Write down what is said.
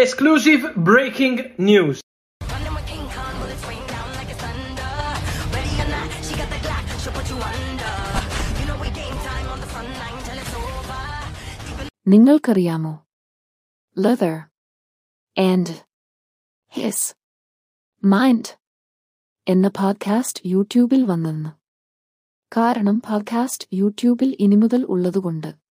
Exclusive breaking news. Ningal Kariamu. Luther. And. His. Mind. In the podcast YouTube il Karanam podcast YouTube il inimudal ulladu gundu.